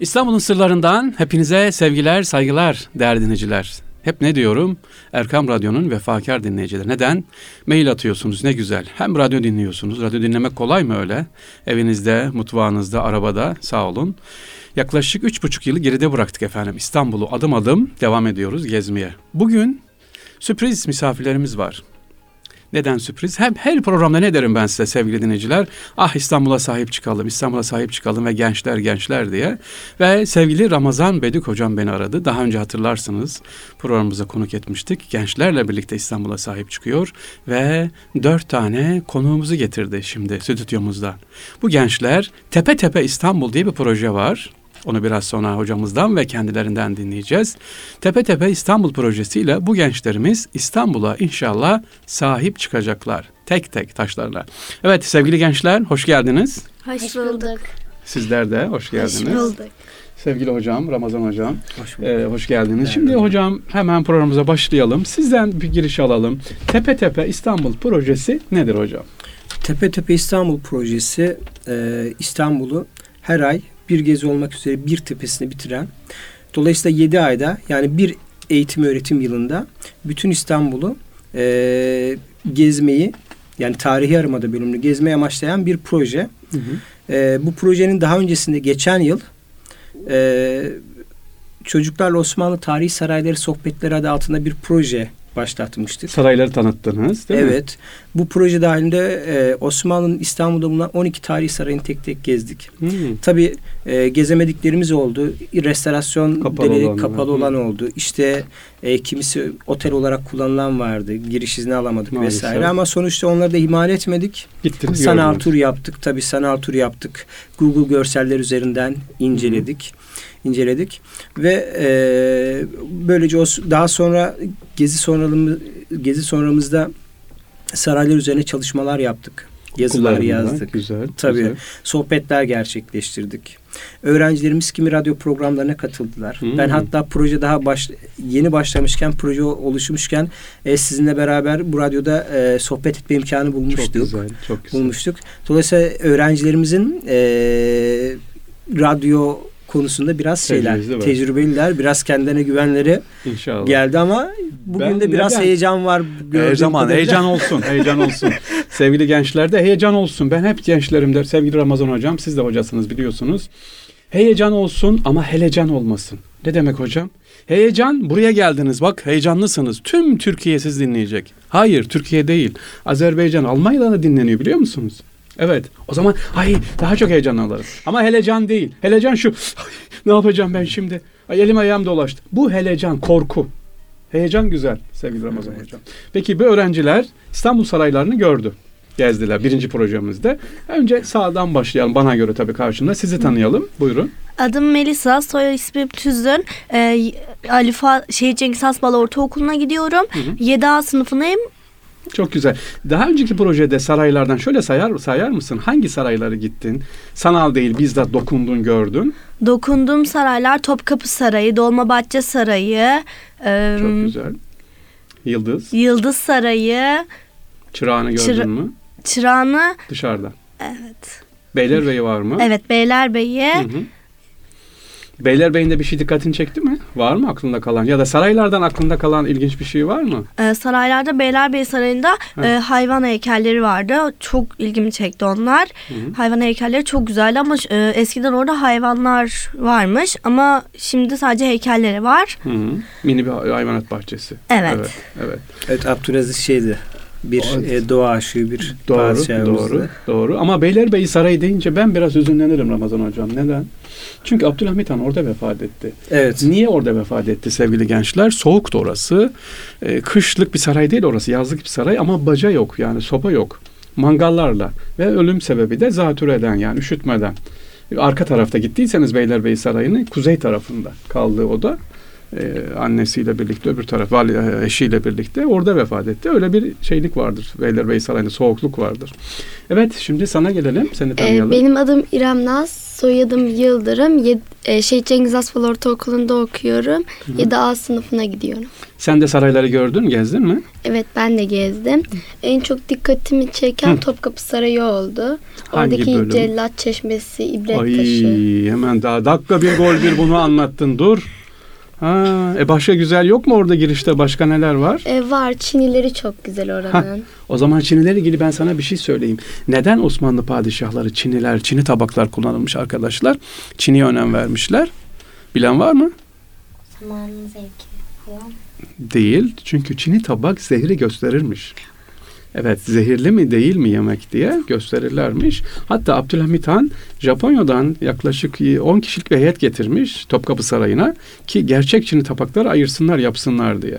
İstanbul'un sırlarından hepinize sevgiler, saygılar değerli dinleyiciler. Hep ne diyorum? Erkam Radyo'nun vefakar dinleyicileri. Neden? Mail atıyorsunuz ne güzel. Hem radyo dinliyorsunuz. Radyo dinlemek kolay mı öyle? Evinizde, mutfağınızda, arabada sağ olun. Yaklaşık üç buçuk yılı geride bıraktık efendim. İstanbul'u adım adım devam ediyoruz gezmeye. Bugün sürpriz misafirlerimiz var. Neden sürpriz? Hem her programda ne derim ben size sevgili dinleyiciler? Ah İstanbul'a sahip çıkalım, İstanbul'a sahip çıkalım ve gençler gençler diye. Ve sevgili Ramazan Bedik hocam beni aradı. Daha önce hatırlarsınız programımıza konuk etmiştik. Gençlerle birlikte İstanbul'a sahip çıkıyor ve dört tane konuğumuzu getirdi şimdi stüdyomuzda. Bu gençler Tepe Tepe İstanbul diye bir proje var. Onu biraz sonra hocamızdan ve kendilerinden dinleyeceğiz. Tepe Tepe İstanbul projesiyle bu gençlerimiz İstanbul'a inşallah sahip çıkacaklar. Tek tek taşlarla. Evet sevgili gençler hoş geldiniz. Hoş bulduk. Sizler de hoş geldiniz. Hoş bulduk. Sevgili hocam, Ramazan hocam. Hoş bulduk. Ee, hoş geldiniz. Evet. Şimdi hocam hemen programımıza başlayalım. Sizden bir giriş alalım. Tepe Tepe İstanbul projesi nedir hocam? Tepe Tepe İstanbul projesi e, İstanbul'u her ay bir gezi olmak üzere bir tepesini bitiren dolayısıyla 7 ayda yani bir eğitim öğretim yılında bütün İstanbul'u e, gezmeyi yani tarihi armada bölümünü gezmeyi amaçlayan bir proje. Hı hı. E, bu projenin daha öncesinde geçen yıl e, Çocuklarla Osmanlı Tarihi Sarayları Sohbetleri adı altında bir proje başlatmıştık. Sarayları tanıttınız değil mi? evet. Bu proje dahilinde e, Osmanlı'nın İstanbul'da bulunan 12 tarihi sarayını tek tek gezdik. Hı. Tabii e, gezemediklerimiz oldu. Restorasyon Kapalı kapalı, olan kapalı olan oldu. İşte e, kimisi otel olarak kullanılan vardı. Giriş izni alamadık Maalesef. vesaire ama sonuçta onları da ihmal etmedik. Gittiniz Sanal gördünüz. tur yaptık. Tabii sanal tur yaptık. Google görseller üzerinden inceledik. İnceledik ve e, böylece o daha sonra gezi sonralımız gezi sonramızda saraylar üzerine çalışmalar yaptık. Yazılar Okullarında. yazdık. Güzel. Tabii. güzel. Sohbetler gerçekleştirdik. Öğrencilerimiz kimi radyo programlarına katıldılar. Hmm. Ben hatta proje daha baş, yeni başlamışken, proje oluşmuşken e, sizinle beraber bu radyoda e, sohbet etme imkanı bulmuştuk. Çok güzel. Çok güzel. Bulmuştuk. Dolayısıyla öğrencilerimizin e, radyo konusunda biraz şeyler, Tecrübesi var. tecrübeliler, biraz kendilerine güvenleri İnşallah. geldi ama bugün Ben de biraz neden? heyecan var. Heyecan, kadarıyla. heyecan olsun, heyecan olsun. Sevgili gençlerde heyecan olsun. Ben hep gençlerimdir. Sevgili Ramazan hocam, siz de hocasınız biliyorsunuz. Heyecan olsun ama helecan olmasın. Ne demek hocam? Heyecan, buraya geldiniz bak heyecanlısınız. Tüm Türkiye siz dinleyecek. Hayır, Türkiye değil. Azerbaycan, Almanya'da da dinleniyor biliyor musunuz? Evet. O zaman ay daha çok heyecanlanırız. Ama helecan değil. Helecan şu. "Ay, ne yapacağım ben şimdi? Ay, elim ayağım dolaştı. Bu helecan, korku. Heyecan güzel sevgili Ramazan Evet. hocam. Peki bu öğrenciler İstanbul saraylarını gördü. Gezdiler birinci projemizde. Önce sağdan başlayalım bana göre tabii karşımda. Sizi tanıyalım. Buyurun. Adım Melisa, soy ismim Tüzün. Ee, Ali Fa- Şehit Cengiz Hasbal Ortaokulu'na gidiyorum. Hı hı. 7A sınıfındayım. Çok güzel. Daha önceki projede saraylardan şöyle sayar sayar mısın? Hangi sarayları gittin? Sanal değil bizzat dokundun gördün. Dokundum saraylar Topkapı Sarayı, Dolmabahçe Sarayı, e, Çok güzel. Yıldız. Yıldız Sarayı, Çırağını gördün Çıra- mü? Çırağan'ı, Dışarıda. evet. Beylerbeyi var mı? Evet Beylerbeyi. Hı hı. Beylerbeyi'nde bir şey dikkatini çekti mi? Var mı aklında kalan? Ya da saraylardan aklında kalan ilginç bir şey var mı? Ee, saraylarda Beylerbeyi Sarayı'nda Ha. e, hayvan heykelleri vardı. Çok ilgimi çekti onlar. Hı hı. Hayvan heykelleri çok güzeldi ama e, eskiden orada hayvanlar varmış ama şimdi sadece heykelleri var. Hı hı. Mini bir hayvanat bahçesi. Evet. Evet. evet. Evet Abdülaziz şeydi. Bir Evet. e, doğa aşığı bir Doğru, doğru, doğru. Ama Beylerbeyi Sarayı deyince ben biraz hüzünlenirim Ramazan hocam. Neden? Çünkü Abdülhamit Han orada vefat etti. Evet. Niye orada vefat etti sevgili gençler? Soğuktu orası. Ee, kışlık bir saray değil orası. Yazlık bir saray ama baca yok yani soba yok. Mangallarla ve ölüm sebebi de zatürreden yani üşütmeden. Arka tarafta gittiyseniz Beylerbeyi Sarayı'nın kuzey tarafında kaldığı oda. E, annesiyle birlikte öbür taraf vali, e, eşiyle birlikte orada vefat etti. Öyle bir şeylik vardır. Beylerbeyi Sarayı'nda soğukluk vardır. Evet şimdi sana gelelim. Seni Ee, tanıyalım. benim adım İrem Naz, soyadım Yıldırım. Yed, e, Şehit Cengiz Aspal Ortaokulu'nda okuyorum. 7A sınıfına gidiyorum. Sen de sarayları gördün, gezdin mi? Evet ben de gezdim. En çok dikkatimi çeken Hı. Topkapı Sarayı oldu. Hangi Oradaki bölüm? Cellat Çeşmesi, İbret Ay Taşı. hemen daha dakika bir gol bir bunu anlattın. Dur. Ha, e başka güzel yok mu orada girişte? Başka neler var? E, var Çinileri çok güzel oranın. O zaman Çinilerle ilgili ben sana bir şey söyleyeyim. Neden Osmanlı padişahları Çiniler, Çini tabaklar kullanılmış arkadaşlar? Çini'ye önem vermişler. Bilen var mı? Zamanın zevki falan. Değil. Çünkü Çini tabak zehri gösterirmiş. Evet zehirli mi değil mi yemek diye gösterirlermiş. Hatta Abdülhamit Han Japonya'dan yaklaşık 10 kişilik bir heyet getirmiş Topkapı Sarayı'na ki gerçek Çini tabakları ayırsınlar yapsınlar diye.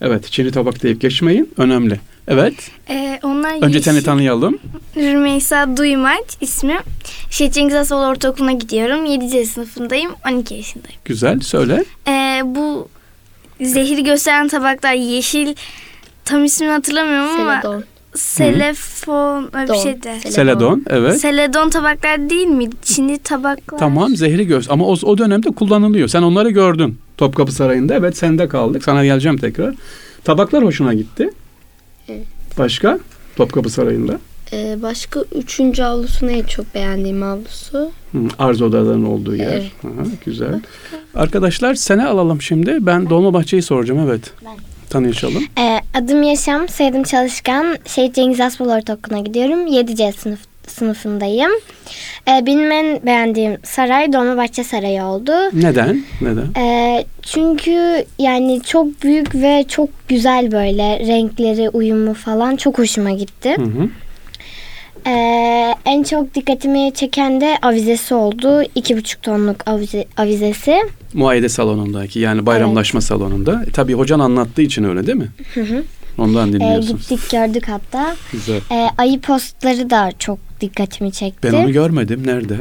Evet Çini tabak deyip geçmeyin önemli. Evet Ee, onlar önce seni tanıyalım. Rümeysa Duymaç ismi. Şehit Cengiz Ortaokulu'na gidiyorum. 7. sınıfındayım. 12 yaşındayım. Güzel söyle. Ee, bu zehri gösteren tabaklar yeşil tam ismini hatırlamıyorum ama Seledon. selefon öyle bir Don. şey de. Seledon evet. Seledon tabaklar değil mi? Çinli tabaklar. Tamam zehri göz ama o, o dönemde kullanılıyor. Sen onları gördün Topkapı Sarayı'nda. Evet sende kaldık. Sana geleceğim tekrar. Tabaklar hoşuna gitti. Evet. Başka? Topkapı Sarayı'nda. E, başka üçüncü avlusunu en çok beğendiğim avlusu. Hı, arz odalarının olduğu yer. Evet. Aha, güzel. Arkadaşlar sene alalım şimdi. Ben Dolmabahçe'yi soracağım evet. Ben. Tanışalım. Ee, adım Yaşam, soyadım Çalışkan. Şehit Cengiz Aspal Ortaokulu'na gidiyorum. 7C sınıf, sınıfındayım. Ee, benim en beğendiğim saray Dolmabahçe Sarayı oldu. Neden? Neden? Ee, çünkü yani çok büyük ve çok güzel böyle renkleri, uyumu falan çok hoşuma gitti. Hı hı. Ee, en çok dikkatimi çeken de avizesi oldu. İki buçuk tonluk avize, avizesi. Muayede salonundaki yani bayramlaşma salonunda. E, tabii hocan anlattığı için öyle değil mi? Hı hı. Ondan Ee, dinliyorsun. gittik gördük hatta. Güzel. Ee, ayı postları da çok dikkatimi çekti. Ben onu görmedim. Nerede?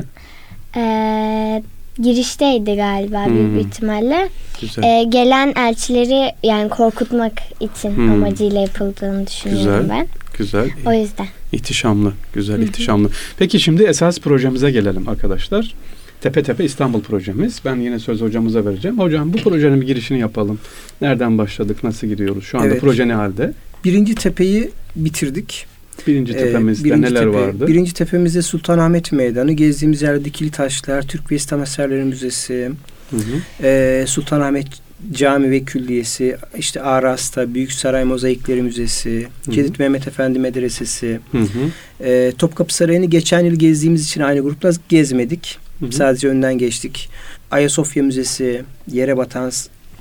Ee, girişteydi galiba Hmm. büyük bir ihtimalle. Güzel. Ee, gelen elçileri yani korkutmak için Hmm. amacıyla yapıldığını düşünüyorum Güzel. ben. Güzel. O yüzden. İhtişamlı, güzel ihtişamlı. Peki şimdi esas projemize gelelim arkadaşlar. Tepe Tepe İstanbul projemiz. Ben yine söz hocamıza vereceğim. Hocam bu projenin bir girişini yapalım. Nereden başladık, nasıl gidiyoruz? Şu anda Evet. proje ne halde? Birinci tepeyi bitirdik. Birinci Ee, tepemizde birinci neler tepe- vardı? Birinci tepemizde Sultanahmet Meydanı, gezdiğimiz yerde Dikili Taşlar, Türk ve İslam Eserleri Müzesi, Hı hı. e, Sultanahmet Cami ve Külliyesi, işte Aras'ta Büyük Saray Mozaikleri Müzesi, Hı hı. Cedid Mehmet Efendi Medresesi. Hı hı. E, Topkapı Sarayı'nı geçen yıl gezdiğimiz için aynı grupla gezmedik. Hı hı. Sadece önden geçtik. Ayasofya Müzesi, Yere Batan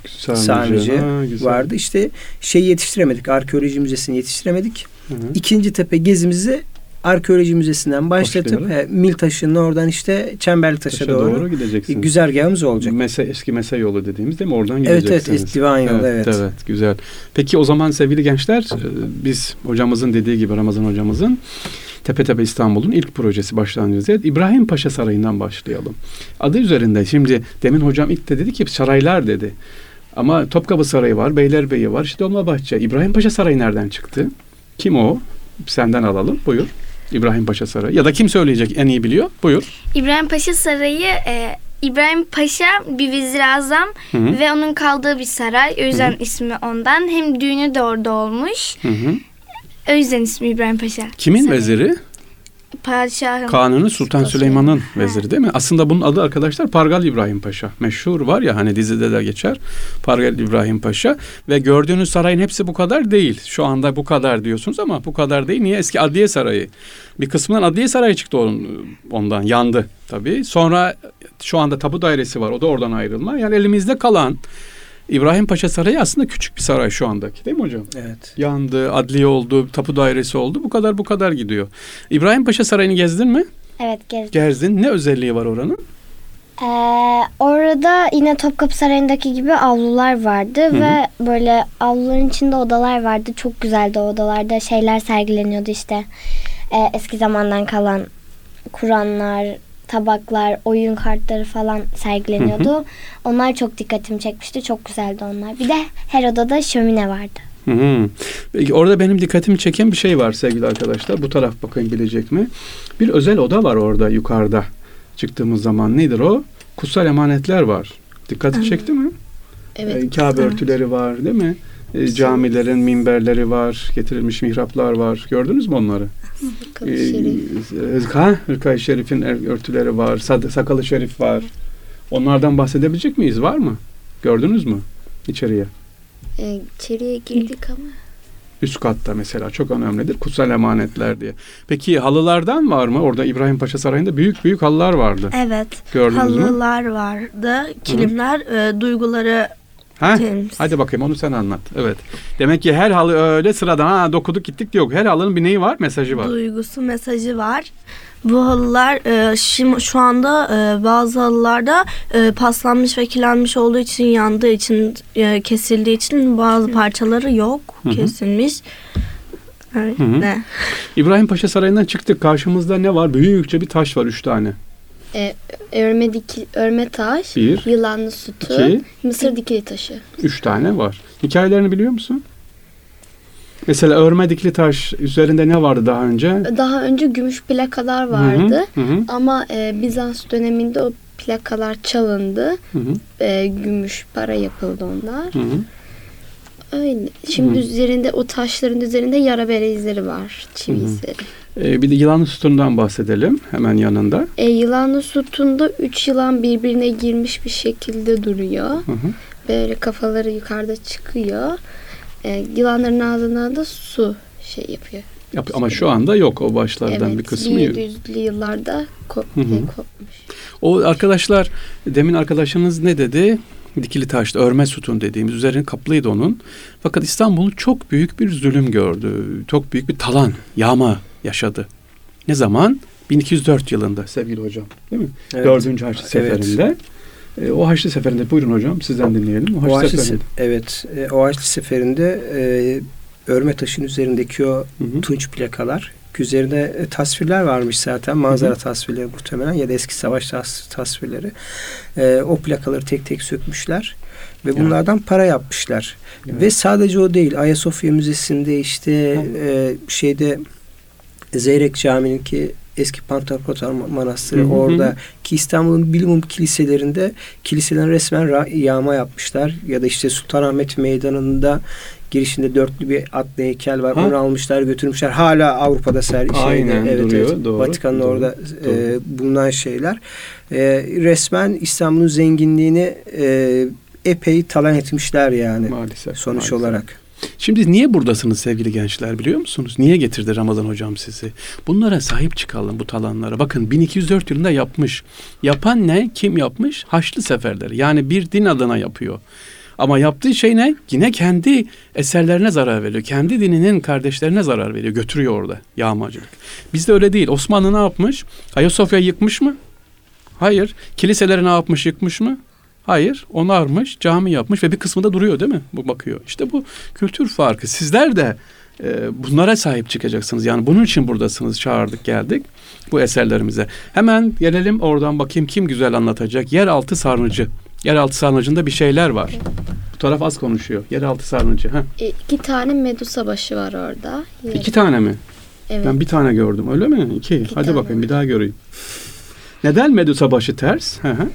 Sarnıcı. Sarnıcı Ha, güzel. vardı. İşte şeyi yetiştiremedik. Arkeoloji Müzesi'ni yetiştiremedik. Hı hı. İkinci tepe gezimizi Arkeoloji Müzesi'nden başlatıp he, Mil Taşı'nın oradan işte Çemberli Taş'a, Taşa doğru, doğru gideceksiniz. güzergahımız olacak. Mese, eski Mese yolu dediğimiz değil mi? Oradan Evet gideceksiniz. evet Divan yolu evet. evet. güzel. Peki o zaman sevgili gençler e, biz hocamızın dediği gibi Ramazan hocamızın Tepe Tepe İstanbul'un ilk projesi başlangıcı. Evet, İbrahim Paşa Sarayı'ndan başlayalım. Adı üzerinde şimdi demin hocam ilk de dedi ki saraylar dedi. Ama Topkapı Sarayı var, Beylerbeyi var, işte Dolmabahçe. İbrahim Paşa Sarayı nereden çıktı? Kim o? Senden alalım. Buyur. İbrahim Paşa Sarayı. Ya da kim söyleyecek en iyi biliyor? Buyur. İbrahim Paşa Sarayı e, İbrahim Paşa bir vezir azam Hı hı. ve onun kaldığı bir saray. O yüzden ismi ondan. Hem düğünü de orada olmuş. Hı hı. O yüzden ismi İbrahim Paşa. Kimin Sarayı. veziri? Padişahın. Kanuni Sultan Süleyman'ın veziri değil mi? Aslında bunun adı arkadaşlar Pargal İbrahim Paşa. Meşhur var ya hani dizide de geçer. Pargal İbrahim Paşa ve gördüğünüz sarayın hepsi bu kadar değil. Şu anda bu kadar diyorsunuz ama bu kadar değil. Niye? Eski Adliye Sarayı. Bir kısmından Adliye Sarayı çıktı ondan. Yandı tabii. Sonra şu anda tapu dairesi var. O da oradan ayrılma. Yani elimizde kalan İbrahim Paşa Sarayı aslında küçük bir saray şu andaki değil mi hocam? Evet. Yandı, adliye oldu, tapu dairesi oldu. Bu kadar bu kadar gidiyor. İbrahim Paşa Sarayı'nı gezdin mi? Evet gezdik. Gezdin. Ne özelliği var oranın? Ee, orada yine Topkapı Sarayı'ndaki gibi avlular vardı hı. ve böyle avluların içinde odalar vardı. Çok güzeldi o odalarda. Şeyler sergileniyordu işte. Ee, eski zamandan kalan Kur'anlar, tabaklar, oyun kartları falan sergileniyordu. Onlar çok dikkatimi çekmişti. Çok güzeldi onlar. Bir de her odada şömine vardı. Hı hı. Peki orada benim dikkatimi çeken bir şey var sevgili arkadaşlar. Bu taraf bakın gelecek mi? Bir özel oda var orada yukarıda. Çıktığımız zaman nedir o? Kutsal emanetler var. Dikkati çekti mi? Evet. Ee, Kabe örtüleri var değil mi? Ee, camilerin minberleri var, getirilmiş mihraplar var. Gördünüz mü onları? Kadı Şerif. Ee, ha, Hırka-i Şerif'in er- örtüleri var, sakalı şerif var. Onlardan bahsedebilecek miyiz? Var mı? Gördünüz mü içeriye? Ee, içeriye girdik ama. Üst katta mesela çok önemlidir. Kutsal emanetler diye. Peki halılardan var mı? Orada İbrahim Paşa Sarayı'nda büyük büyük halılar vardı. Evet. Gördünüz mü? Halılar vardı. Kilimler e, duyguları Ha? temsil. Hadi bakayım onu sen anlat. Evet. Demek ki her halı öyle sıradan ha dokuduk gittik diyor. Her halının bir neyi var? Mesajı var. duygusu mesajı var. Bu halılar e, şimdi şu anda e, bazı halılarda e, paslanmış ve kirlenmiş olduğu için yandığı için e, kesildiği için bazı parçaları yok Hı hı. kesilmiş. Evet, Hı hı. ne? İbrahim Paşa Sarayı'ndan çıktık. Karşımızda ne var? Büyükçe bir taş var. Üç tane. Ee, örme, diki, örme taş, Bir, yılanlı sütü, iki, mısır dikili taşı. üç tane var. Hikayelerini biliyor musun? Mesela örme dikili taş üzerinde ne vardı daha önce? Daha önce gümüş plakalar vardı. Hı hı, Ama e, Bizans döneminde o plakalar çalındı. hı hı, E, gümüş para yapıldı onlar. hı hı. Öyle. Şimdi Hı. üzerinde o taşların üzerinde yara bere izleri var. Çivi Hı hı. izleri. Ee, bir de yılanlı sütundan bahsedelim hemen yanında. E, yılanlı sütunda üç yılan birbirine girmiş bir şekilde duruyor. Hı hı. Böyle kafaları yukarıda çıkıyor. E, yılanların ağzından da su şey yapıyor. Yap- ama şu anda yok o başlardan evet, bir kısmı. 1700'lü yıllarda ko- Hı hı. e, kopmuş. O arkadaşlar demin arkadaşınız ne dedi? Dikili taşlı örme sütun dediğimiz üzerine kaplıydı onun. Fakat İstanbul çok büyük bir zulüm gördü. Çok büyük bir talan, yağma yaşadı. Ne zaman? 1204 yılında sevgili hocam. Değil mi? Evet. Dördüncü Haçlı Evet. Seferinde. E, o Haçlı Seferi'nde buyurun hocam sizden dinleyelim. O Haçlı, O Haçlı, Seferi'nde. se- evet, e, o Haçlı Seferi'nde e, örme taşın üzerindeki o Hı hı. tunç plakalar ki üzerinde e, tasvirler varmış zaten manzara tasvirleri muhtemelen ya da eski savaş tas- tasvirleri E, o plakaları tek tek sökmüşler ve bunlardan para yapmışlar Ya. ve sadece o değil Ayasofya Müzesi'nde işte Ha. e, şeyde Zeyrek Camii'nin ki eski Pantokrator Manastırı Hı hı orada ki İstanbul'un bilimum kiliselerinde kiliselerin resmen ra- yağma yapmışlar ya da işte Sultanahmet Meydanı'nda girişinde dörtlü bir atlı heykel var. Ha. Onu almışlar götürmüşler. Hala Avrupa'da ser şeyde, Aynen, evet, duruyor, evet, doğru, Vatikan'ın doğru, orada doğru. e, bulunan şeyler. E, resmen İstanbul'un zenginliğini e, epey talan etmişler yani Maalesef. sonuç maalesef. olarak. Şimdi niye buradasınız sevgili gençler biliyor musunuz? Niye getirdi Ramazan hocam sizi? Bunlara sahip çıkalım bu talanlara. Bakın 1204 yılında yapmış. Yapan ne? Kim yapmış? Haçlı seferleri. Yani bir din adına yapıyor. Ama yaptığı şey ne? Yine kendi eserlerine zarar veriyor. Kendi dininin kardeşlerine zarar veriyor. Götürüyor orada yağmacılık. Bizde öyle değil. Osmanlı ne yapmış? Ayasofya'yı yıkmış mı? Hayır. Kiliseleri ne yapmış? Yıkmış mı? Hayır. Onarmış, cami yapmış ve bir kısmı da duruyor değil mi? Bu bakıyor. İşte bu kültür farkı. Sizler de e, bunlara sahip çıkacaksınız. Yani bunun için buradasınız. Çağırdık, geldik bu eserlerimize. Hemen gelelim oradan bakayım kim güzel anlatacak. Yeraltı sarnıcı. Yeraltı sarnıcında bir şeyler var. Bu taraf az konuşuyor. Yeraltı sarnıcı. Heh. E, iki tane Medusa başı var orada. İki tane mi? Evet. Ben bir tane gördüm. Öyle mi? İki. İki Hadi tane bakayım bir daha göreyim. Neden Medusa başı ters? Hı hı.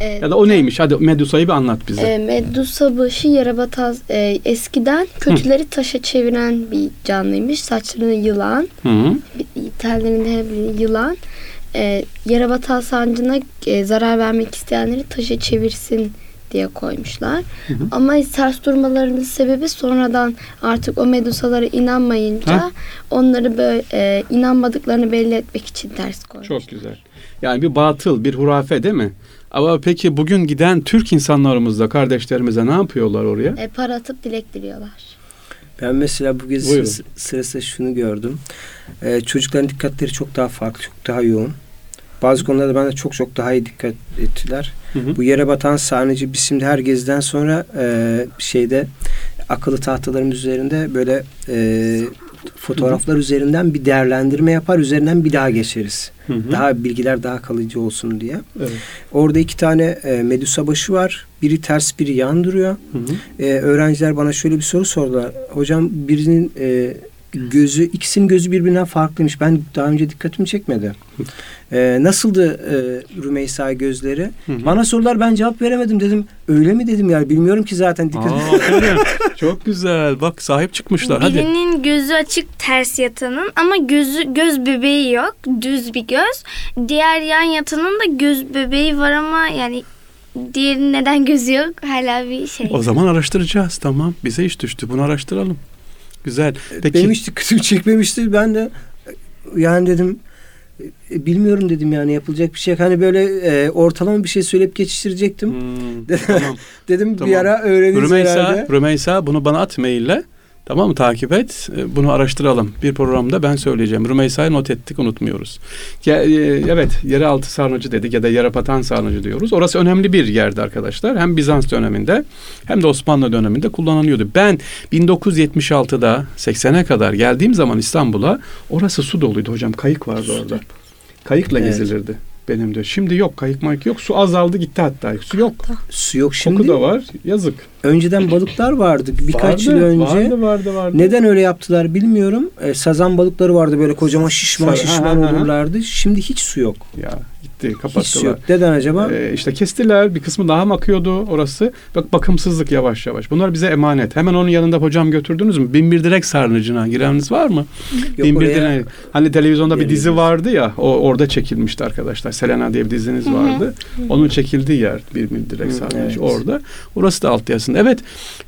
E, Ya da o neymiş? Hadi Medusa'yı bir anlat bize. E, Medusa başı yarabataz e, eskiden kötüleri taşa çeviren bir canlıymış. Saçlarını yılan, Hı hı. tellerinde yılan. E, Yarabatal sancına e, zarar vermek isteyenleri taşa çevirsin diye koymuşlar. Hı hı. Ama ters durmalarının sebebi sonradan artık o medusalara inanmayınca Ha? onları böyle e, inanmadıklarını belli etmek için ters koymuşlar. Çok güzel. Yani bir batıl, bir hurafe değil mi? Ama peki bugün giden Türk insanlarımız da kardeşlerimize ne yapıyorlar oraya? E, para atıp dilek diliyorlar. Ben mesela bu gezi Buyurun. sırası- sırasında şunu gördüm. Ee, çocukların dikkatleri çok daha farklı, çok daha yoğun. Bazı konularda bana çok çok daha iyi dikkat ettiler. Hı hı. Bu yere batan sarnıcı biz şimdi her geziden sonra e, şeyde akıllı tahtalarımız üzerinde böyle e, fotoğraflar üzerinden bir değerlendirme yapar, üzerinden bir daha geçeriz. Hı hı. Daha bilgiler daha kalıcı olsun diye. Evet. Orada iki tane e, Medusa başı var. Biri ters, biri yan duruyor. Hı hı. E, öğrenciler bana şöyle bir soru sordular. Hocam birinin e, gözü, ikisinin gözü birbirinden farklıymış. Ben daha önce dikkatimi çekmedi. E, nasıldı e, Rümeysa gözleri? Hı hı. Bana sorular ben cevap veremedim dedim. Öyle mi dedim ya bilmiyorum ki zaten dikkat Aa. Çok güzel. Bak sahip çıkmışlar. Hadi. Birinin gözü açık ters yatanın ama gözü göz bebeği yok. Düz bir göz. Diğer yan yatanın da göz bebeği var ama yani diğerinin neden gözü yok hala bir şey. O zaman araştıracağız. Tamam. Bize iş düştü. Bunu araştıralım. Güzel. Peki. Benim hiç dikkatimi çekmemişti. Ben de e, yani dedim e, bilmiyorum dedim yani yapılacak bir şey. Hani böyle e, ortalama bir şey söyleyip geçiştirecektim. Hmm, tamam. Dedim Tamam. bir ara öğreniriz Rümeysa, herhalde. Rümeysa bunu bana at maille. Tamam mı? Takip et. E, Bunu araştıralım. Bir programda ben söyleyeceğim. Rümeysa'yı not ettik unutmuyoruz. Ya, e, evet yeraltı sarnıcı dedik ya da yerapatan sarnıcı diyoruz. Orası önemli bir yerdi arkadaşlar. Hem Bizans döneminde hem de Osmanlı döneminde kullanılıyordu. Ben 1976'da 80'e kadar geldiğim zaman İstanbul'a orası su doluydu hocam. Kayık vardı orada. Kayıkla Evet. gezilirdi benim de. Şimdi yok kayık mayık yok. Su azaldı gitti hatta. Su yok. Su yok Koku şimdi. da var. Yazık. Önceden balıklar vardı. Birkaç Vardı, yıl önce. Vardı vardı vardı. Neden öyle yaptılar bilmiyorum. E, sazan balıkları vardı böyle kocaman şişman şişman Ha, ha, ha. olurlardı. Şimdi hiç su yok. Ya gitti Hiç kapattılar. yok. Neden acaba? Ee, işte kestiler bir kısmı daha mı akıyordu orası. Bak bakımsızlık yavaş yavaş. Bunlar bize emanet. Hemen onun yanında hocam götürdünüz mü? Binbir Direk Sarnıcı'na gireniniz var mı? Yok Binbir oraya- Direk. Hani televizyonda bir dizi vardı ya. O orada çekilmişti arkadaşlar. Selena diye bir diziniz vardı. Onun çekildiği yer Binbir Direk Sarnıcı evet. orada. Orası da alt yazısında. Evet.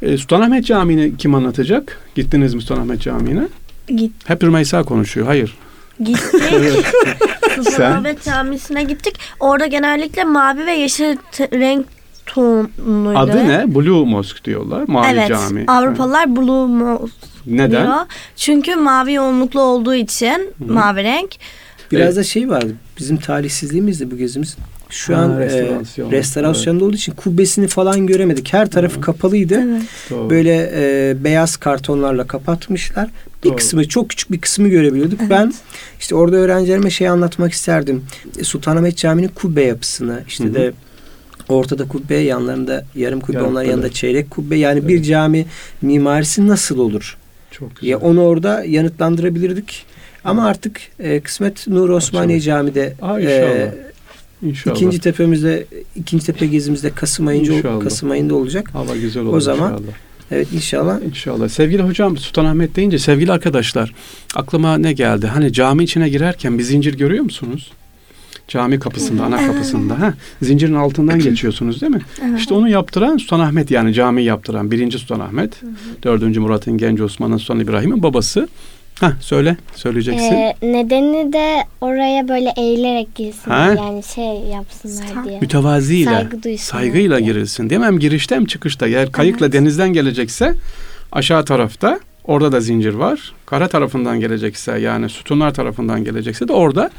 E, Sultanahmet Camii'ni kim anlatacak? Gittiniz mi Sultanahmet Camii'ne? Git, Hep Rümeysa konuşuyor. Hayır. gittik. Sen? Sultanahmet Camisi'ne gittik. Orada genellikle mavi ve yeşil te- renk tonluydu. Adı ne? Blue Mosque diyorlar. Mavi evet. Cami. Avrupalılar Blue Mosque Neden? diyor. Çünkü mavi yoğunluklu olduğu için mavi renk. Biraz da şey vardı. Bizim talihsizliğimiz de bu gezimiz. Şu Ha, an e, restorasyon. restorasyonda olduğu için kubbesini falan göremedik. Her tarafı kapalıydı. Evet. Doğru. Böyle e, beyaz kartonlarla kapatmışlar. Bir Doğru. kısmı çok küçük bir kısmı görebiliyorduk. Ben işte orada öğrencilerime şey anlatmak isterdim. E, Sultanahmet Camii'nin kubbe yapısını işte Hı hı. de ortada kubbe yanlarında yarım kubbe Yarım onların yanında çeyrek kubbe yani bir Evet. cami mimarisi nasıl olur? Çok güzel. Ya onu orada yanıtlandırabilirdik. Ama artık e, kısmet Nur Osmaniye Camii'de Aa, e, inşallah. İkinci tepemizde ikinci tepe gezimizde Kasım ayında İnşallah. Kasım ayında olacak. Hava güzel olur O zaman- inşallah. Evet inşallah. İnşallah. Sevgili hocam Sultanahmet deyince sevgili arkadaşlar aklıma ne geldi? Hani cami içine girerken bir zincir görüyor musunuz? Cami kapısında, ana kapısında. Ha, zincirin altından geçiyorsunuz değil mi? Evet. İşte onu yaptıran Sultanahmet yani cami yaptıran birinci Sultanahmet. Dördüncü Murat'ın genci Osman'ın Sultan İbrahim'in babası. Ha söyle, söyleyeceksin. Ee, nedeni de oraya böyle eğilerek girsinler Ha? yani şey yapsınlar Sa- diye. Mütevaziyle, Saygı duysunlar saygıyla diye. girilsin değil mi? Hem girişte hem çıkışta. Eğer kayıkla Evet. denizden gelecekse aşağı tarafta orada da zincir var. Kara tarafından gelecekse yani sütunlar tarafından gelecekse de orada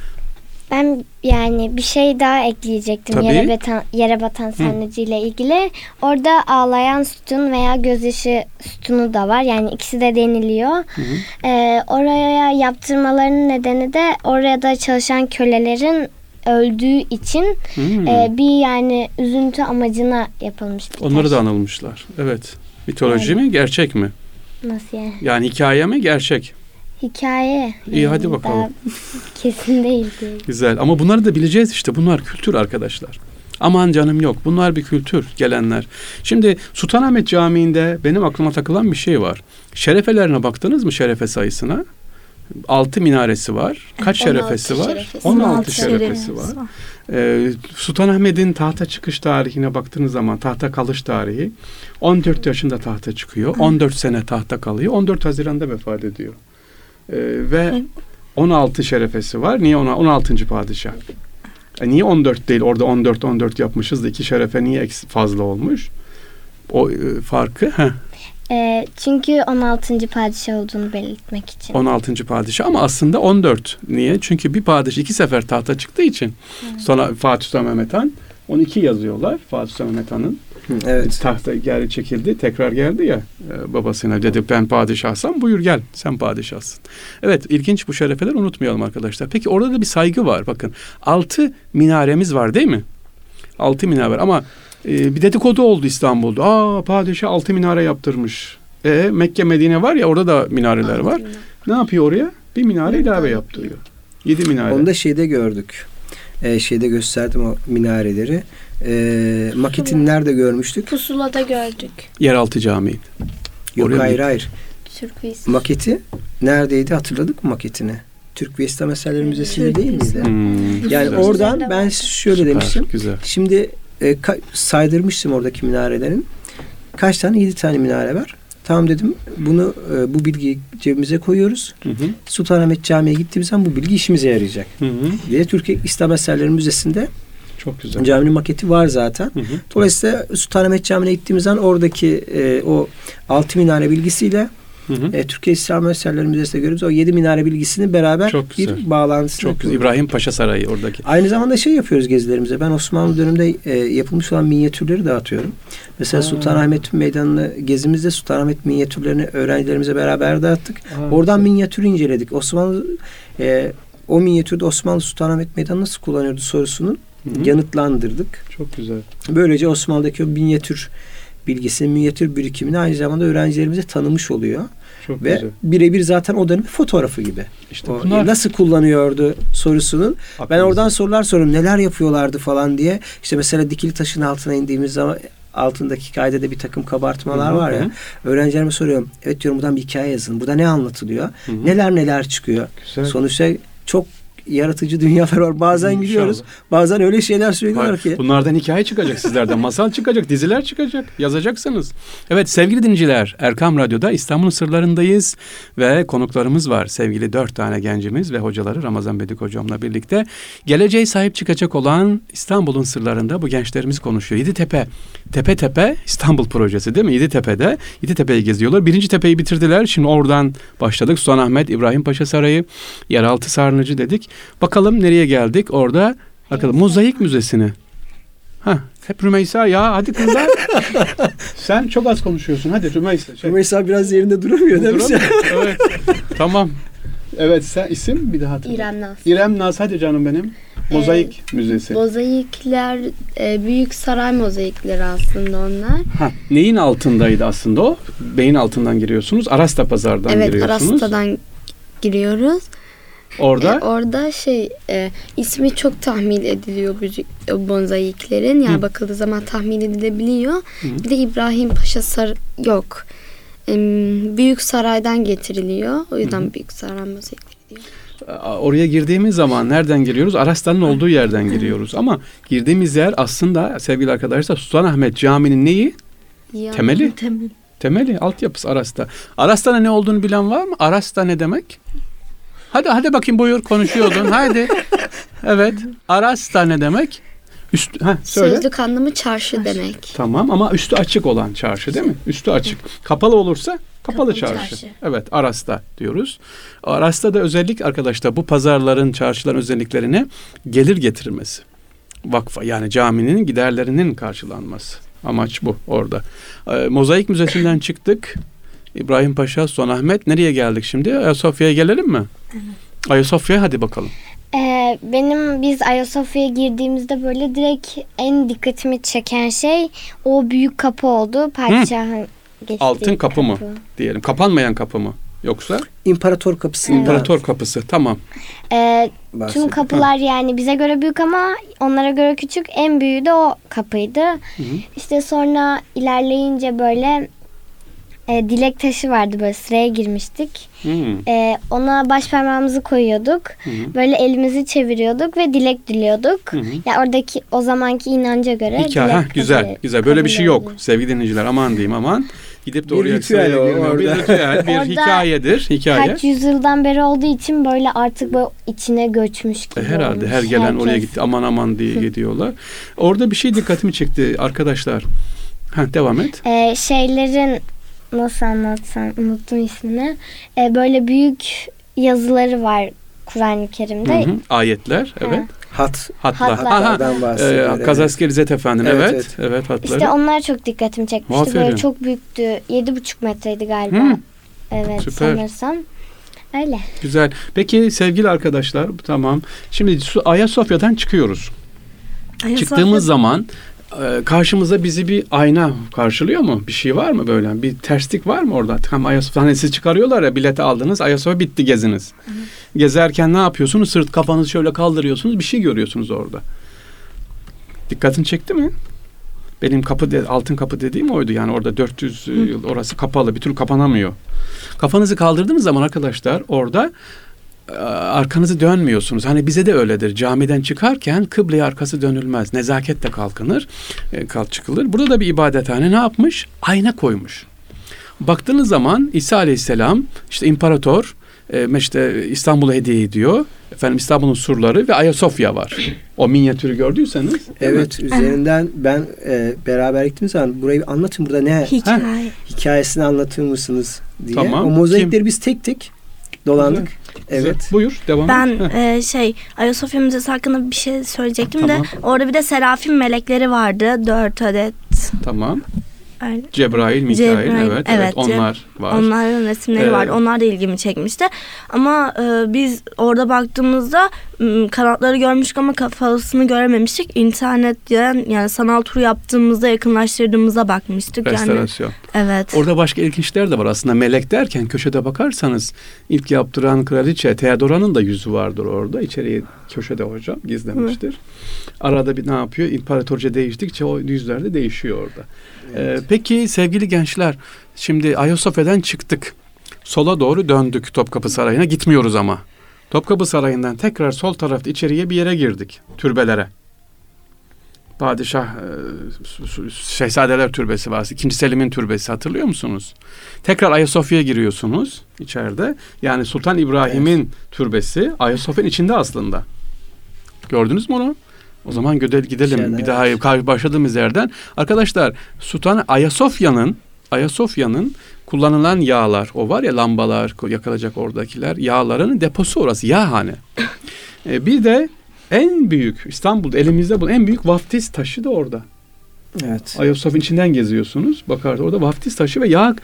Ben yani bir şey daha ekleyecektim Tabii. yere batan, yere batan sarnıcı ile ilgili. Orada ağlayan sütun veya gözyaşı sütunu da var. Yani ikisi de deniliyor. Ee, oraya yaptırmalarının nedeni de orada çalışan kölelerin öldüğü için hmm, e, bir yani üzüntü amacına yapılmış onları da anılmışlar. Evet. Mitoloji mi, gerçek mi? Nasıl yani? Yani hikaye mi, gerçek? Hikaye. İyi, hadi Yani bakalım. kesin değil. Güzel. Ama bunları da bileceğiz işte. Bunlar kültür arkadaşlar. Aman canım yok. Bunlar bir kültür gelenler. Şimdi Sultanahmet Camii'nde benim aklıma takılan bir şey var. Şerefelerine baktınız mı şerefe sayısına? Altı minaresi var. Kaç 16 şerefesi var? şerefesi. 16 16 şerefesi var. Ee, Sultanahmet'in tahta çıkış tarihine baktığınız zaman tahta kalış tarihi 14 yaşında tahta çıkıyor. 14 sene tahta kalıyor. 14 Haziran'da vefat ediyor. Ee, ve 16 şerefesi var. Niye ona 16. padişah? E niye 14 değil? Orada 14 14 yapmışız da iki şerefe niye fazla olmuş? O e, farkı heh, Ee, çünkü 16. padişah olduğunu belirtmek için. 16. padişah ama aslında 14. Niye? Çünkü bir padişah iki sefer tahta çıktığı için sonra Fatih Sultan Mehmet Han 12 yazıyorlar Fatih Sultan Mehmet Han'ın. Hı, evet. Tahta geri çekildi. Tekrar geldi ya e, babasına dedi ben padişahsam buyur gel sen padişahsın. Evet ilginç bu şerefeler unutmayalım arkadaşlar. Peki orada da bir saygı var bakın. Altı minaremiz var değil mi? Altı minare var ama e, bir dedikodu oldu İstanbul'da. Aa padişah altı minare yaptırmış. E, Mekke Medine var ya orada da minareler var. Ne yapıyor oraya? Bir minare ilave yaptırıyor. Yedi minare. Onu da şeyde gördük. Ee, şeyde gösterdim o minareleri. Ee, maketini nerede görmüştük? Pusulada gördük. Yeraltı Camii. Yok Oraya hayır mı? hayır. Türk Maketi neredeydi hatırladık mı maketini? Türk ve İslam Eserleri Müzesi'nde değil miydi? Hmm, Yani güzel. oradan ben vardı. şöyle Süper, demiştim. Güzel. Şimdi e, ka- saydırmıştım oradaki minarelerin. Kaç tane? Yedi tane minare var. Tamam dedim. Bunu e, bu bilgiyi cebimize koyuyoruz. Hı hı. Sultanahmet Camii'ye gittiğimiz zaman bu bilgi işimize yarayacak. Hı hı. diye Türkiye İslam Eserleri Müzesi'nde Çok güzel. caminin maketi var zaten. Hı hı. Dolayısıyla Sultanahmet Camii'ne gittiğimiz zaman oradaki e, o altı minare bilgisiyle Hı hı. e, Türkiye İslam Eserleri Müzesi'nde görüyoruz. O yedi minare bilgisini beraber Çok güzel. bir bağlantısını Çok güzel. İbrahim Paşa Sarayı oradaki. Aynı zamanda şey yapıyoruz gezilerimize. Ben Osmanlı döneminde e, yapılmış olan minyatürleri dağıtıyorum. Mesela Aa. Sultanahmet Meydanı'nı gezimizde Sultanahmet minyatürlerini öğrencilerimize beraber dağıttık. Aa, Oradan güzel. minyatürü inceledik. Osmanlı e, o minyatürde Osmanlı Sultanahmet Meydanı nasıl kullanıyordu sorusunun Hı hı. yanıtlandırdık. Çok güzel. Böylece Osmanlı'daki o minyatür bilgisini, minyatür birikimini aynı zamanda öğrencilerimize tanımış oluyor. Çok Ve güzel. birebir zaten o dönemin fotoğrafı gibi. İşte O bunlar nasıl kullanıyordu sorusunun. Ben aklımızda. oradan sorular soruyorum. Neler yapıyorlardı falan diye. İşte mesela dikili taşın altına indiğimiz zaman altındaki kaydede bir takım kabartmalar Hı hı, var ya. hı. Öğrencilerime soruyorum. Evet diyorum buradan bir hikaye yazın. Burada ne anlatılıyor? Hı hı. Neler neler çıkıyor? Güzel. Sonuçta çok yaratıcı dünyalar var. Bazen İnşallah. gidiyoruz. Bazen öyle şeyler söylüyorlar Hayır, ki. Bunlardan hikaye çıkacak sizlerden. Masal çıkacak, diziler çıkacak. Yazacaksınız. Evet sevgili dinleyiciler Erkam Radyo'da İstanbul'un sırlarındayız. Ve konuklarımız var. Sevgili dört tane gencimiz ve hocaları Ramazan Bedik hocamla birlikte. Geleceğe sahip çıkacak olan İstanbul'un sırlarında bu gençlerimiz konuşuyor. Yeditepe, Tepe Tepe İstanbul projesi değil mi? Yeditepe'de. Yeditepe'yi geziyorlar. Birinci tepeyi bitirdiler. Şimdi oradan başladık. Sultanahmet, İbrahim Paşa Sarayı, Yeraltı Sarnıcı dedik. Bakalım nereye geldik? Orada bakalım Mozaik Müzesi'ne. Ha, hep Rümeysa ya hadi kızlar. Sen çok az konuşuyorsun. Hadi Rümeysa. Şey, Rümeysa biraz yerinde duramıyor değil mi? Evet. Tamam. Evet sen isim bir daha hatırla. İrem Naz. İrem Naz hadi canım benim. Mozaik Müzesi. Mozaikler, e, büyük saray mozaikleri aslında onlar. Ha, neyin altındaydı aslında o? Beyin altından giriyorsunuz. Arasta pazardan evet, giriyorsunuz. Arasta'dan giriyoruz. Orada E, orada şey e, ismi çok tahmin ediliyor bu mozaiklerin. Yani Hı. bakıldığı zaman tahmin edilebiliyor. Hı. Bir de İbrahim Paşa Sar yok. Em, büyük saraydan getiriliyor. O yüzden büyük saray mozaikleri diyor. oraya girdiğimiz zaman nereden giriyoruz? Arasta'nın olduğu yerden giriyoruz. Ama girdiğimiz yer aslında sevgili arkadaşlar Sultanahmet Camii'nin neyi? Ya. Temeli. Temel. Temeli, altyapısı Arasta. Arasta'nın ne olduğunu bilen var mı? Arasta ne demek? Hadi hadi bakayım buyur konuşuyordun. Hadi. Evet. Arasta ne demek? Üst, ha, söyle. Sözlük anlamı çarşı demek. Tamam ama üstü açık olan çarşı değil mi? Üstü açık. Kapalı olursa kapalı, Kapalı çarşı. çarşı. Evet Arasta diyoruz. Arasta da özellik arkadaşlar bu pazarların, çarşıların özelliklerine gelir getirmesi. Vakfa yani caminin giderlerinin karşılanması. Amaç bu orada. Ee, Mozaik Müzesi'nden çıktık. İbrahim Paşa, Sultanahmet. Nereye geldik şimdi? Ayasofya'ya gelelim mi? Ayasofya'ya hadi bakalım. Ee, benim biz Ayasofya'ya girdiğimizde böyle direkt en dikkatimi çeken şey o büyük kapı oldu. Padişahın geçtiği Altın kapı mı? Diyelim. Kapanmayan kapı mı? Yoksa İmparator kapısında İmparator kapısı. Tamam. Ee, tüm kapılar yani bize göre büyük ama onlara göre küçük. En büyüğü de o kapıydı. İşte sonra ilerleyince böyle e, dilek taşı vardı böyle sıraya girmiştik. Hmm. E, ona baş parmağımızı koyuyorduk. Hı. Böyle elimizi çeviriyorduk ve dilek diliyorduk. Ya oradaki o zamanki inanca göre Hikaye, dilek ha, güzel, kabul- güzel. Böyle bir şey yok oluyor. sevgili dinleyiciler. Aman diyeyim aman. Gidip de Bir oraya ritüel. Bir orada. ritüel, bir Orada hikayedir. Hikaye. Kaç yüzyıldan beri olduğu için böyle artık böyle içine göçmüş gibi E, Herhalde olmuş. her gelen oraya Herkes- gitti aman aman diye gidiyorlar. Orada bir şey dikkatimi çekti arkadaşlar. Ha, devam et. Ee, şeylerin nasıl anlatsam unuttum ismini. Ee, böyle büyük yazıları var Kur'an-ı Kerim'de. Hı hı. Ayetler, evet. Hat Hatlar. Hatlardan bahsediyor, e, evet. Kazasker İzzet Efendim. Evet. Evet, Evet, evet. hatları. İşte onlar çok dikkatimi çekmişti. Aferin. Böyle çok büyüktü. Yedi buçuk metreydi galiba. Hı. Evet Süper. sanırsam. Öyle. Güzel. Peki sevgili arkadaşlar tamam. Şimdi Ayasofya'dan çıkıyoruz. Çıktığımız zaman e, karşımıza bizi bir ayna karşılıyor mu? Bir şey var mı böyle? Bir terslik var mı orada? Tam Ayasofya hani siz çıkarıyorlar ya bileti aldınız. Ayasofya bitti geziniz. Gezerken ne yapıyorsunuz? Sırt kafanızı şöyle kaldırıyorsunuz. Bir şey görüyorsunuz orada. Dikkatini çekti mi? Benim kapı de, altın kapı dediğim oydu. Yani orada 400 yıl orası kapalı. Bir türlü kapanamıyor. Kafanızı kaldırdığınız zaman arkadaşlar orada arkanızı dönmüyorsunuz. Hani bize de öyledir. Camiden çıkarken kıbleye arkası dönülmez. Nezaketle kalkınır, e, kalk çıkılır. Burada da bir ibadethane ne yapmış? Ayna koymuş. Baktığınız zaman İsa Aleyhisselam işte imparator e, işte İstanbul'a hediye ediyor. Efendim İstanbul'un surları ve Ayasofya var. O minyatürü gördüyseniz. değil mi? Evet üzerinden ben e, beraber gittiğimiz zaman burayı anlatın burada ne Hikaye. hikayesini anlatır mısınız diye. Tamam. O mozaikleri biz tek tek dolandık. Güzel. Evet. Buyur devam Ben et. E, şey Ayasofya Müzesi hakkında bir şey söyleyecektim Tamam. de orada bir de serafim melekleri vardı. Dört adet. Tamam. Öyle. Cebrail, Mikail, Cebrail, evet, evet, evet, onlar var. Onların resimleri Ee, vardı. Onlar da ilgimi çekmişti. Ama e, biz orada baktığımızda kanatları görmüştük ama kafasını görememiştik. İnternetten yani sanal tur yaptığımızda yakınlaştırdığımızda bakmıştık. Yani Restorasyon. evet. Orada başka ilginçler de var aslında. Melek derken köşede bakarsanız ilk yaptıran kraliçe Theodora'nın da yüzü vardır orada. İçeriye köşede hocam gizlenmiştir. Arada bir ne yapıyor? İmparatorca değiştikçe o yüzler de değişiyor orada. Ee, peki sevgili gençler şimdi Ayasofya'dan çıktık. Sola doğru döndük Topkapı Sarayı'na gitmiyoruz ama. Topkapı Sarayı'ndan tekrar sol tarafta içeriye bir yere girdik. Türbelere. Padişah e, Şehzadeler Türbesi var. İkinci Selim'in türbesi hatırlıyor musunuz? Tekrar Ayasofya'ya giriyorsunuz içeride. Yani Sultan İbrahim'in türbesi Ayasofya'nın içinde aslında. Gördünüz mü onu? O zaman gidelim, gidelim İçeride, bir daha kar- başladığımız yerden. Arkadaşlar Sultan Ayasofya'nın Ayasofya'nın kullanılan yağlar, o var ya lambalar yakılacak oradakiler, yağların deposu orası, yağhane. E, bir de en büyük İstanbul'da elimizde bu en büyük vaftiz taşı da orada. Evet. Ayasofya'nın içinden geziyorsunuz. Bakar orada vaftiz taşı ve yağ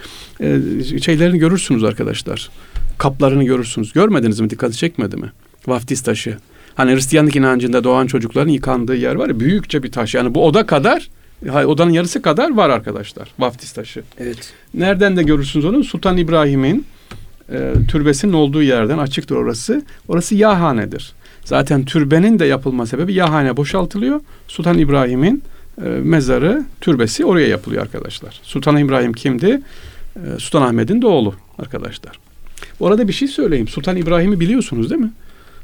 e, şeylerini görürsünüz arkadaşlar. Kaplarını görürsünüz. Görmediniz mi? Dikkat çekmedi mi? Vaftiz taşı. Hani Hristiyanlık inancında doğan çocukların yıkandığı yer var ya büyükçe bir taş. Yani bu oda kadar odanın yarısı kadar var arkadaşlar. Vaftiz taşı. Evet. Nereden de görürsünüz onu? Sultan İbrahim'in e, türbesinin olduğu yerden açıktır orası. Orası yağhanedir. Zaten türbenin de yapılma sebebi yağhane boşaltılıyor. Sultan İbrahim'in e, mezarı, türbesi oraya yapılıyor arkadaşlar. Sultan İbrahim kimdi? E, Sultan Ahmet'in de oğlu arkadaşlar. Orada bir şey söyleyeyim. Sultan İbrahim'i biliyorsunuz değil mi?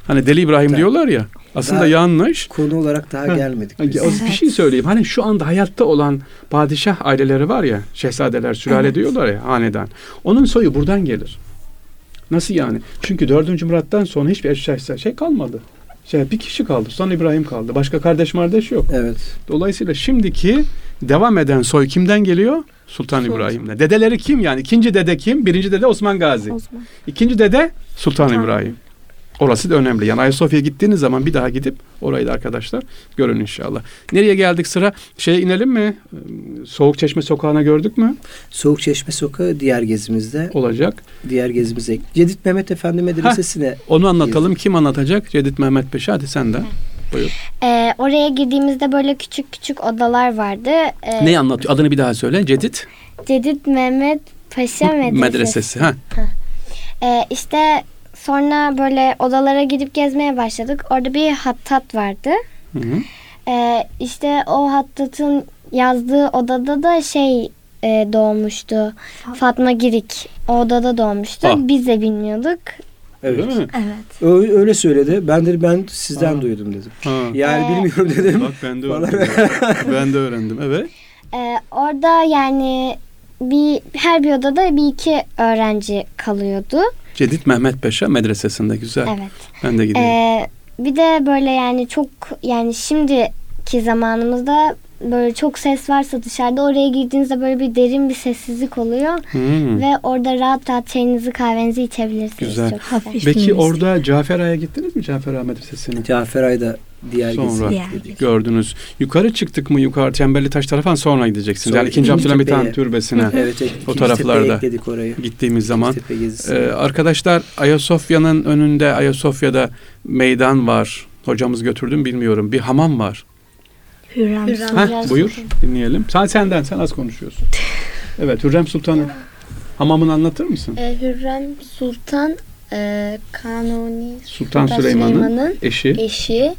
Hani Deli İbrahim Tabii. diyorlar ya. Aslında Daha- yanlış. Konu olarak daha Ha. gelmedik. Ha, biz. Bir şey söyleyeyim. Hani şu anda hayatta olan padişah aileleri var ya, şehzadeler, sülale Evet. diyorlar ya hanedan. Onun soyu buradan gelir. Nasıl yani? Çünkü 4. Murat'tan sonra hiçbir eşya şey kalmadı. Şey, bir kişi kaldı. Sultan İbrahim kaldı. Başka kardeş kardeş yok. Evet. Dolayısıyla şimdiki devam eden soy kimden geliyor? Sultan Sultan. İbrahim'den. Dedeleri kim yani? İkinci dede kim? Birinci dede Osman Gazi. Osman. İkinci dede Sultan Sultan. İbrahim. Orası da önemli. Yani Ayasofya'ya gittiğiniz zaman bir daha gidip orayı da arkadaşlar görün inşallah. Nereye geldik sıra? Şeye inelim mi? Soğuk Çeşme Sokağı'na gördük mü? Soğuk Çeşme Sokağı diğer gezimizde. Olacak. Diğer gezimize. Cedit Mehmet Efendi Medresesi'ne Onu anlatalım. Kim anlatacak? Cedit Mehmet Paşa. Hadi sen de. Buyur. Ee, oraya girdiğimizde böyle küçük küçük odalar vardı. Ee, Ne anlatıyor? Adını bir daha söyle. Cedit Cedid Mehmet Paşa Medresesi. Medresesi. Ha. Ee, işte sonra böyle odalara gidip gezmeye başladık. Orada bir hattat vardı. Hı hı. Ee, işte o hattatın yazdığı odada da şey e, doğmuştu. Fatma Girik. O odada doğmuştu. Ah. Biz de bilmiyorduk. Evet. Mi? Evet. Öyle, öyle söyledi. Ben de ben sizden Aa. duydum dedim. Ha. Yani Ee, bilmiyorum dedim. Bak ben de Falan. öğrendim. ben de öğrendim. Evet. Ee, orada yani bir her bir odada bir iki öğrenci kalıyordu. Cedit Mehmet Paşa medresesinde güzel. Evet. Ben de gideyim. Ee, bir de böyle yani çok yani şimdiki zamanımızda böyle çok ses varsa dışarıda oraya girdiğinizde böyle bir derin bir sessizlik oluyor Hmm. ve orada rahat rahat çayınızı kahvenizi içebilirsiniz. Güzel. Çok güzel. Hafif. Peki orada Cafer Ağa'ya gittiniz mi Cafer Ağa Medresesi'ne? Cafer Ayda diğer Sonra. Diğer gördünüz. Yukarı çıktık mı yukarı Çemberli Taş tarafından sonra gideceksiniz. Sonra yani ikinci Abdülhamit Han. Türbesi'ne Evet, evet. O taraflarda. Gittiğimiz zaman. Ee, arkadaşlar Ayasofya'nın önünde Ayasofya'da meydan var. Hocamız götürdü mü bilmiyorum. Bir hamam var. Hürrem. Hürrem. Sultan. Heh, buyur dinleyelim. Sen senden sen az konuşuyorsun. Evet Hürrem Sultan'ın hamamını anlatır mısın? E, Hürrem Sultan e, Kanuni Sultan Süleyman'ın Süleyman'ın eşi. eşi.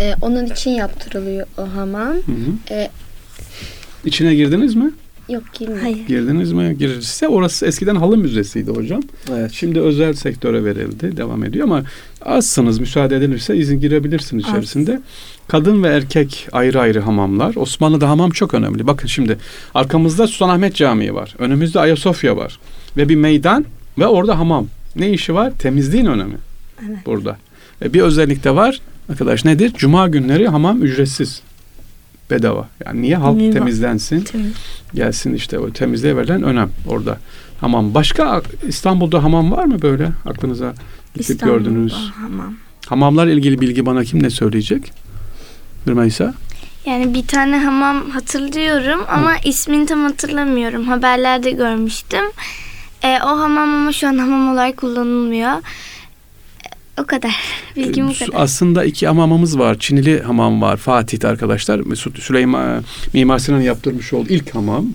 E, onun için yaptırılıyor o hamam. Hı hı. E, İçine girdiniz mi? Yok girmiyor. Hayır. Girdiniz mi? Girirse orası eskiden halı müzesiydi hocam. evet. Şimdi özel sektöre verildi. Devam ediyor ama azsınız müsaade edilirse izin girebilirsiniz Az. içerisinde. Kadın ve erkek ayrı ayrı hamamlar. Osmanlı'da hamam çok önemli. Bakın şimdi arkamızda Sultanahmet Camii var. Önümüzde Ayasofya var. Ve bir meydan ve orada hamam. Ne işi var? Temizliğin önemi Evet. burada. Ve bir özellik de var. Arkadaş nedir? Cuma günleri hamam ücretsiz. Bedava. Yani niye halk Mühim. temizlensin? Temiz. gelsin işte o temizliğe verilen önem orada. Hamam. Başka İstanbul'da hamam var mı böyle aklınıza gidip İstanbul'da gördünüz? Hamam. Hamamlar ilgili bilgi bana kim ne söyleyecek? Rümeysa? Yani bir tane hamam hatırlıyorum ama ismini tam hatırlamıyorum. Haberlerde görmüştüm. E, o hamam ama şu an hamam olarak kullanılmıyor. E, o kadar. Bilgim bu Su- kadar. Aslında iki hamamımız var. Çinili hamam var Fatih'te arkadaşlar. Mesut Süleyman Mimar Sinan yaptırmış olduğu ilk hamam.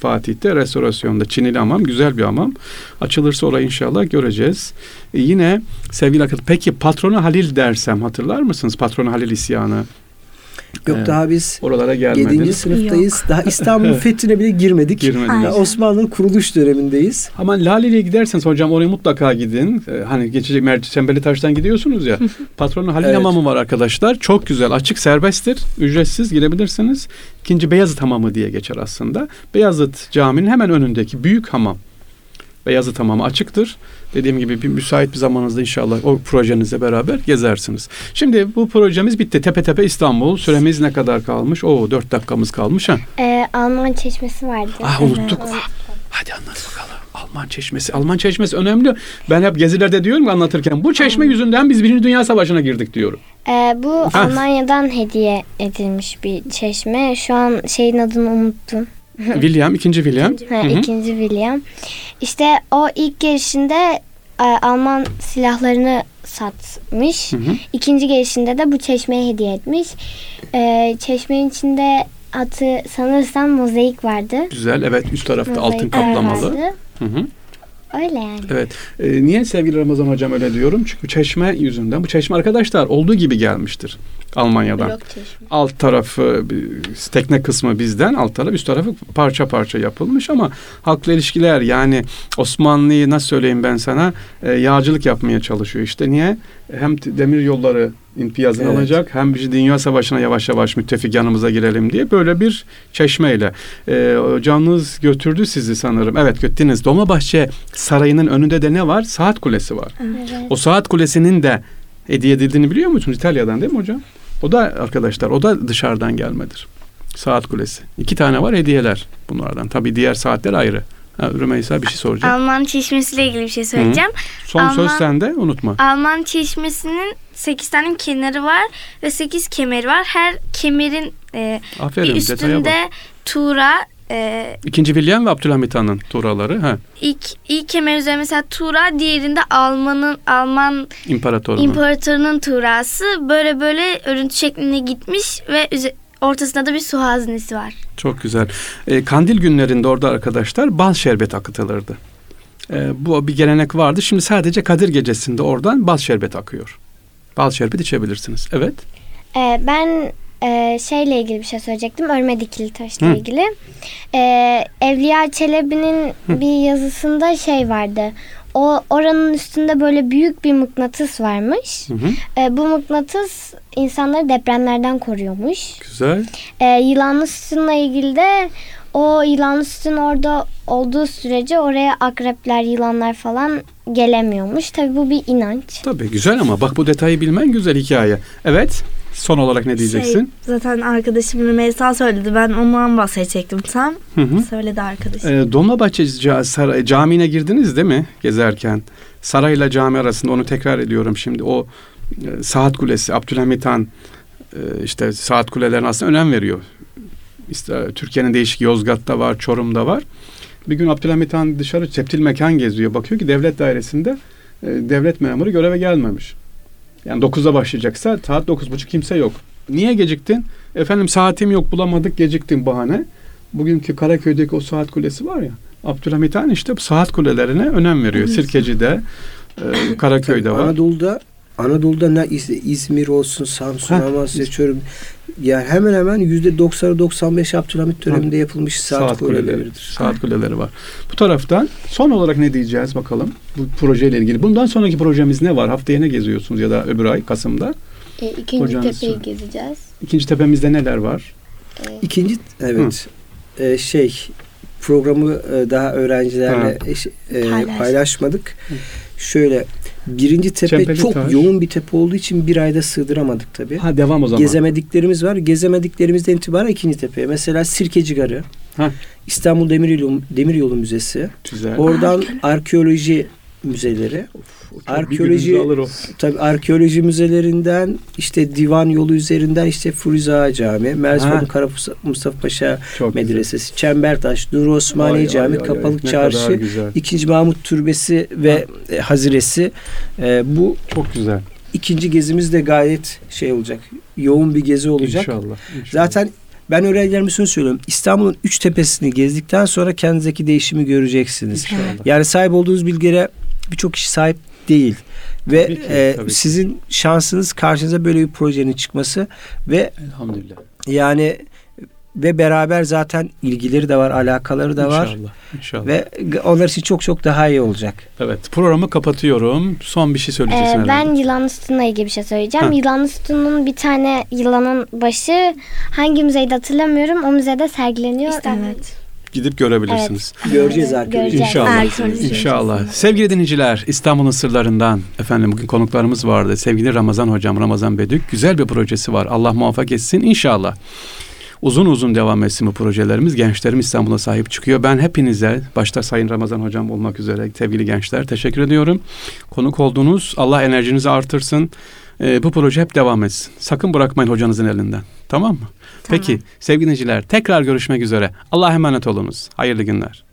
Fatih'te restorasyonda Çinili hamam güzel bir hamam. Açılırsa orayı inşallah göreceğiz. E, yine sevgili arkadaşlar peki patronu Halil dersem hatırlar mısınız? Patronu Halil isyanı. Yok Ee, daha biz Oralara 7. gelmediniz. sınıftayız. Daha İstanbul fethine bile girmedik. Aynen. Daha Osmanlı'nın kuruluş dönemindeyiz. Ama Laleli'ye giderseniz hocam oraya mutlaka gidin. Ee, hani geçecek Merci Sembeli Taş'tan gidiyorsunuz ya. Patronu Halil Evet. Hamamı var arkadaşlar. Çok güzel. Açık serbesttir. Ücretsiz girebilirsiniz. İkinci Beyazıt Hamamı diye geçer aslında. Beyazıt Camii'nin hemen önündeki büyük hamam. Beyazıt Hamamı açıktır. Dediğim gibi bir müsait bir zamanınızda inşallah o projenizle beraber gezersiniz. Şimdi bu projemiz bitti. Tepe Tepe İstanbul. Süremiz ne kadar kalmış? Oo dört dakikamız kalmış ha. Ee, Alman çeşmesi vardı. Ah unuttuk. Ah, Hadi anlat bakalım. Alman çeşmesi. Alman çeşmesi önemli. Ben hep gezilerde diyorum ki anlatırken bu çeşme yüzünden biz Birinci Dünya Savaşı'na girdik diyorum. Ee, bu Ah. Almanya'dan hediye edilmiş bir çeşme. Şu an şeyin adını unuttum. William, ikinci William. Ha, Hı hı. ikinci William. İşte o ilk gelişinde e, Alman silahlarını satmış. Hı hı. İkinci gelişinde de bu çeşmeyi hediye etmiş. Ee, çeşmenin içinde atı sanırsam mozaik vardı. Güzel. Evet üst tarafta altın Mozaikler kaplamalı. vardı. Hı hı. Öyle yani. Evet. Ee, niye sevgili Ramazan hocam öyle diyorum? Çünkü çeşme yüzünden. Bu çeşme arkadaşlar olduğu gibi gelmiştir Almanya'dan. Blok çeşme. alt tarafı tekne kısmı bizden alt tarafı üst tarafı parça parça yapılmış ama halkla ilişkiler yani Osmanlı'yı nasıl söyleyeyim ben sana e, yağcılık yapmaya çalışıyor işte niye hem demir yolları piyazını Evet. alacak hem bir dünya savaşına yavaş yavaş müttefik yanımıza girelim diye böyle bir çeşmeyle e, canınız götürdü sizi sanırım evet göttünüz Dolmabahçe Sarayı'nın önünde de ne var saat kulesi var Evet. o saat kulesinin de hediye edildiğini biliyor musunuz İtalya'dan değil mi hocam? O da arkadaşlar o da dışarıdan gelmedir. Saat kulesi. İki tane var hediyeler bunlardan. Tabii diğer saatler ayrı. Ha, Rümeysa bir şey soracak. Alman çeşmesiyle ilgili bir şey söyleyeceğim. Son söz Alman- sende unutma. Alman çeşmesinin 8 tane kenarı var ve 8 kemeri var. Her kemerin e, Aferin bir üstünde Tuğra e, İkinci William ve Abdülhamit Han'ın turaları. Ha, ilk ilk kemer üzerinde mesela Tuğra, diğerinde Alman'ın Alman imparatorunun. imparatorunun Tuğrası böyle böyle örüntü şeklinde gitmiş ve üze- ortasında da bir su haznesi var. Çok güzel. E, kandil günlerinde orada arkadaşlar bal şerbet akıtılırdı. E, bu bir gelenek vardı. Şimdi sadece Kadir gecesinde oradan bal şerbet akıyor. Bal şerbet içebilirsiniz. Evet. Ee, ben e, şeyle ilgili bir şey söyleyecektim. Örme dikili taşla Hı. ilgili. Ee, Evliya Çelebi'nin bir yazısında şey vardı. O oranın üstünde böyle büyük bir mıknatıs varmış. Hı hı. Ee, bu mıknatıs insanları depremlerden koruyormuş. Güzel. Ee, yılanlı sütunla ilgili de o yılanlı sütun orada olduğu sürece oraya akrepler, yılanlar falan gelemiyormuş. Tabii bu bir inanç. Tabii güzel ama bak bu detayı bilmen güzel hikaye. Evet. Son olarak ne diyeceksin? Şey, zaten arkadaşım Rümeysa söyledi. Ben ondan bahsedecektim tam. Hı hı. Söyledi arkadaşım. Ee, Dolmabahçe Ca- Saray- Camii'ne girdiniz değil mi gezerken? Sarayla cami arasında onu tekrar ediyorum şimdi. O e, saat kulesi, Abdülhamit Han e, işte saat kulelerine aslında önem veriyor. Türkiye'nin değişik Yozgat'ta var, Çorum'da var. Bir gün Abdülhamit Han dışarı septil mekan geziyor. Bakıyor ki devlet dairesinde e, devlet memuru göreve gelmemiş. Yani 9'da başlayacaksa saat 9.30 kimse yok. Niye geciktin? Efendim saatim yok bulamadık geciktim bahane. Bugünkü Karaköy'deki o saat kulesi var ya. Abdülhamit Han işte bu saat kulelerine önem veriyor. Sirkeci'de, e, Karaköy'de var. Anadolu'da Anadolu'da ne İz- İzmir olsun, Samsun. Amasya, Çorum yani hemen hemen yüzde 90'ı 95 Abdülhamit döneminde yapılmış saat, saat kuleleri, kuleleridir. saat kuleleri var. Bu taraftan son olarak ne diyeceğiz bakalım bu projeyle ilgili. Bundan sonraki projemiz ne var? Haftaya ne geziyorsunuz ya da öbür ay Kasım'da? E, ikinci Hocanız tepeyi söyle. gezeceğiz. İkinci tepemizde neler var? E, İkinci evet e, şey programı e, daha öğrencilerle e, Paylaş. paylaşmadık. Şöyle birinci tepe Çempeli çok taş. yoğun bir tepe olduğu için bir ayda sığdıramadık tabii. Ha devam o zaman. Gezemediklerimiz var. Gezemediklerimizden itibaren ikinci tepeye. Mesela Sirkeci Garı, Ha. İstanbul Demiryolu, Demiryolu Müzesi, Güzel. oradan arkeoloji müzeleri, Bir arkeoloji alır o. tabii arkeoloji müzelerinden işte divan yolu üzerinden işte Camii, Mersin Ha. Kara Mustafa Paşa Çok güzel. Medresesi, Çembertaş, Nur Osmaniye Ay, Camii, ay, Kapalık ay. Çarşı, güzel. İkinci Mahmut Türbesi ve e, Haziresi. E, bu Çok güzel. ikinci gezimiz de gayet şey olacak. Yoğun bir gezi olacak. İnşallah. inşallah. Zaten ben öğrencilerime şunu söylüyorum. İstanbul'un üç tepesini gezdikten sonra kendinizdeki değişimi göreceksiniz. İnşallah. Yani sahip olduğunuz bilgilere birçok kişi sahip değil. Ve Tabii ki, e, tabii ki. sizin şansınız karşınıza böyle bir projenin çıkması ve Elhamdülillah. yani ve beraber zaten ilgileri de var, alakaları da var İnşallah. İnşallah. ve onlar için çok çok daha iyi olacak. Evet programı kapatıyorum. Son bir şey söyleyeceksin Ee, ben herhalde. yılanlı sütunla ilgili bir şey söyleyeceğim. Ha. Yılanlı sütunun bir tane yılanın başı hangi müzeyde hatırlamıyorum. O müzede sergileniyor. Evet. Gidip görebilirsiniz. Göreceğiz Evet, arkeoloji. göreceğiz. İnşallah. Arkeoloji. İnşallah. Sevgili dinleyiciler, İstanbul'un sırlarından efendim bugün konuklarımız vardı. Sevgili Ramazan hocam, Ramazan Bedük. Güzel bir projesi var. Allah muvaffak etsin inşallah. Uzun uzun devam etsin bu projelerimiz. Gençlerim İstanbul'a sahip çıkıyor. Ben hepinize, başta Sayın Ramazan hocam olmak üzere sevgili gençler teşekkür ediyorum. Konuk oldunuz. Allah enerjinizi artırsın. Ee, bu proje hep devam etsin. Sakın bırakmayın hocanızın elinden. Tamam mı? Peki sevgili dinleyiciler tekrar görüşmek üzere. Allah'a emanet olunuz. Hayırlı günler.